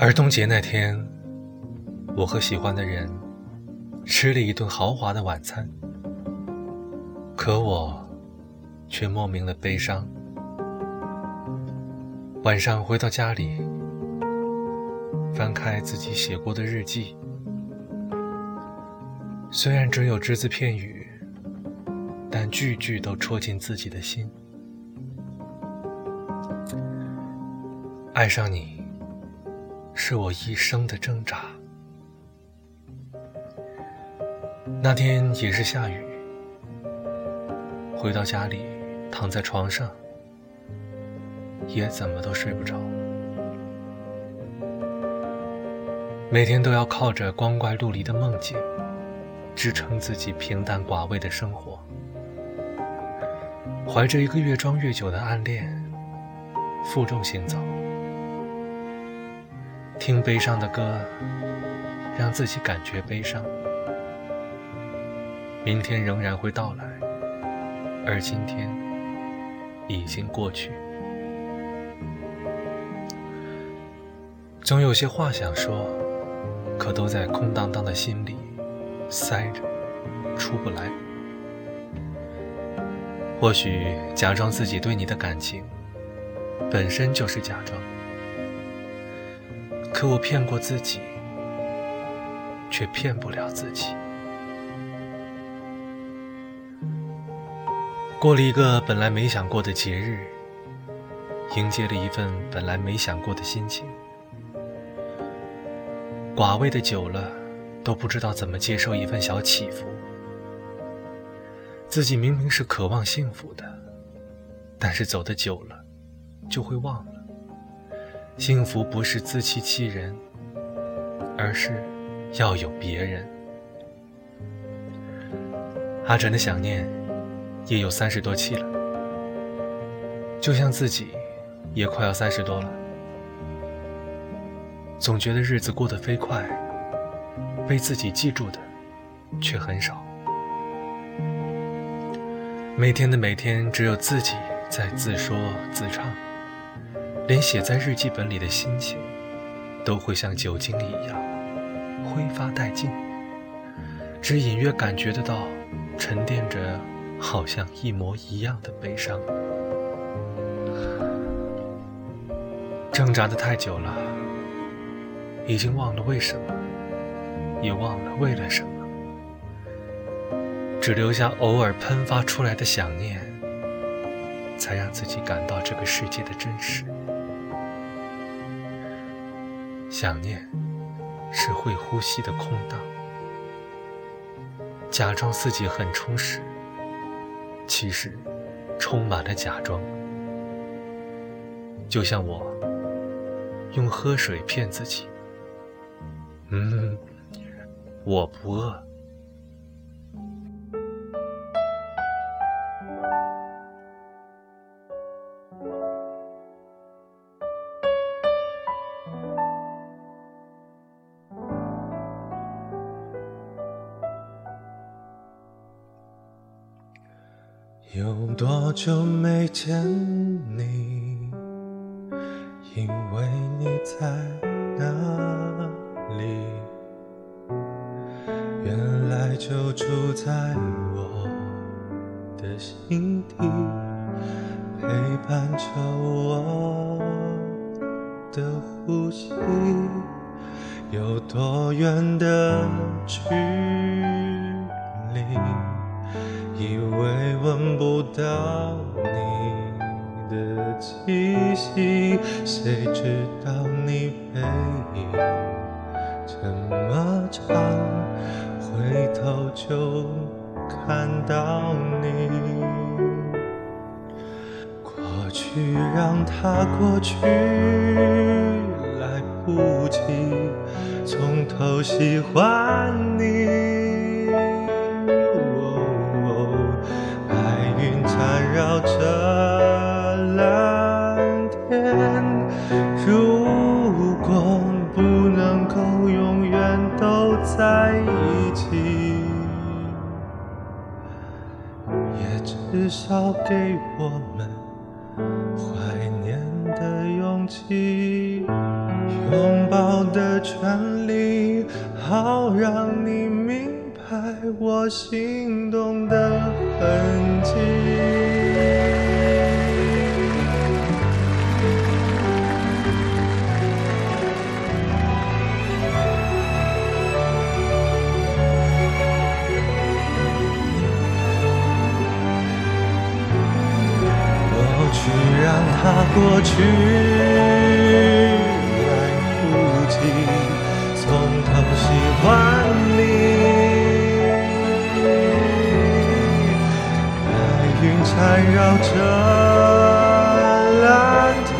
儿童节那天，我和喜欢的人吃了一顿豪华的晚餐，可我却莫名的悲伤。晚上回到家里，翻开自己写过的日记，虽然只有只字片语，但句句都戳进自己的心。爱上你。是我一生的挣扎。那天也是下雨，回到家里，躺在床上，也怎么都睡不着。每天都要靠着光怪陆离的梦境，支撑自己平淡寡味的生活，怀着一个越装越久的暗恋，负重行走。听悲伤的歌，让自己感觉悲伤。明天仍然会到来，而今天已经过去。总有些话想说，可都在空荡荡的心里塞着，出不来。或许假装自己对你的感情，本身就是假装。可我骗过自己，却骗不了自己。过了一个本来没想过的节日，迎接了一份本来没想过的心情。寡味的久了，都不知道怎么接受一份小起伏。自己明明是渴望幸福的，但是走的久了，就会忘了。幸福不是自欺欺人，而是要有别人。阿晨的想念也有三十多期了，就像自己也快要三十多了，总觉得日子过得飞快，被自己记住的却很少。每天的每天，只有自己在自说自唱。连写在日记本里的心情，都会像酒精一样挥发殆尽，只隐约感觉得到沉淀着好像一模一样的悲伤。挣扎的太久了，已经忘了为什么，也忘了为了什么，只留下偶尔喷发出来的想念，才让自己感到这个世界的真实。想念是会呼吸的空荡，假装自己很充实，其实充满了假装。就像我用喝水骗自己，嗯，我不饿。有多久没见你？因为你在哪里？原来就住在我的心底，陪伴着我的呼吸。有多远的距离？以为闻不到你的气息，谁知道你背影这么长，回头就看到你。过去让它过去，来不及从头喜欢你。飘着蓝天，如果不能够永远都在一起，也至少给我们怀念的勇气。拥抱的权利，好让你明白我心动的痕迹。过去，来不及从头喜欢你。白云缠绕着蓝天，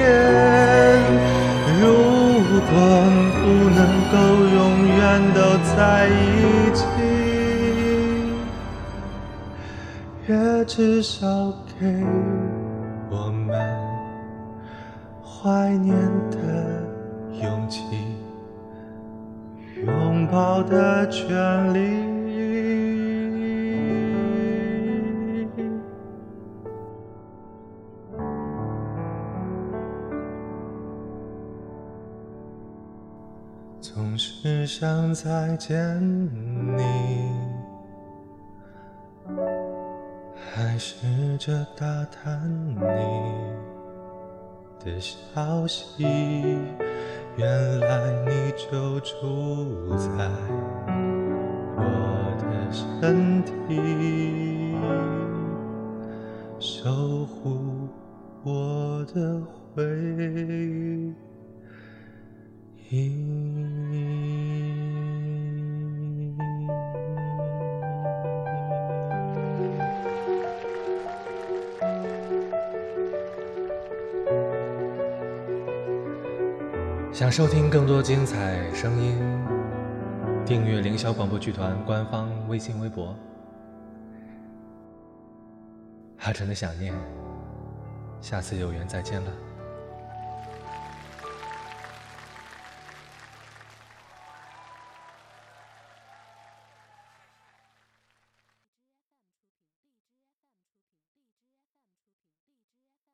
如果不能够永远都在一起。也至少给我们怀念的勇气，拥抱的权利。总是想再见你。还试着打探你的消息，原来你就住在我的身体，守护我的回忆。想收听更多精彩声音，订阅凌霄广播剧团官方微信微博。阿晨的想念，下次有缘再见了。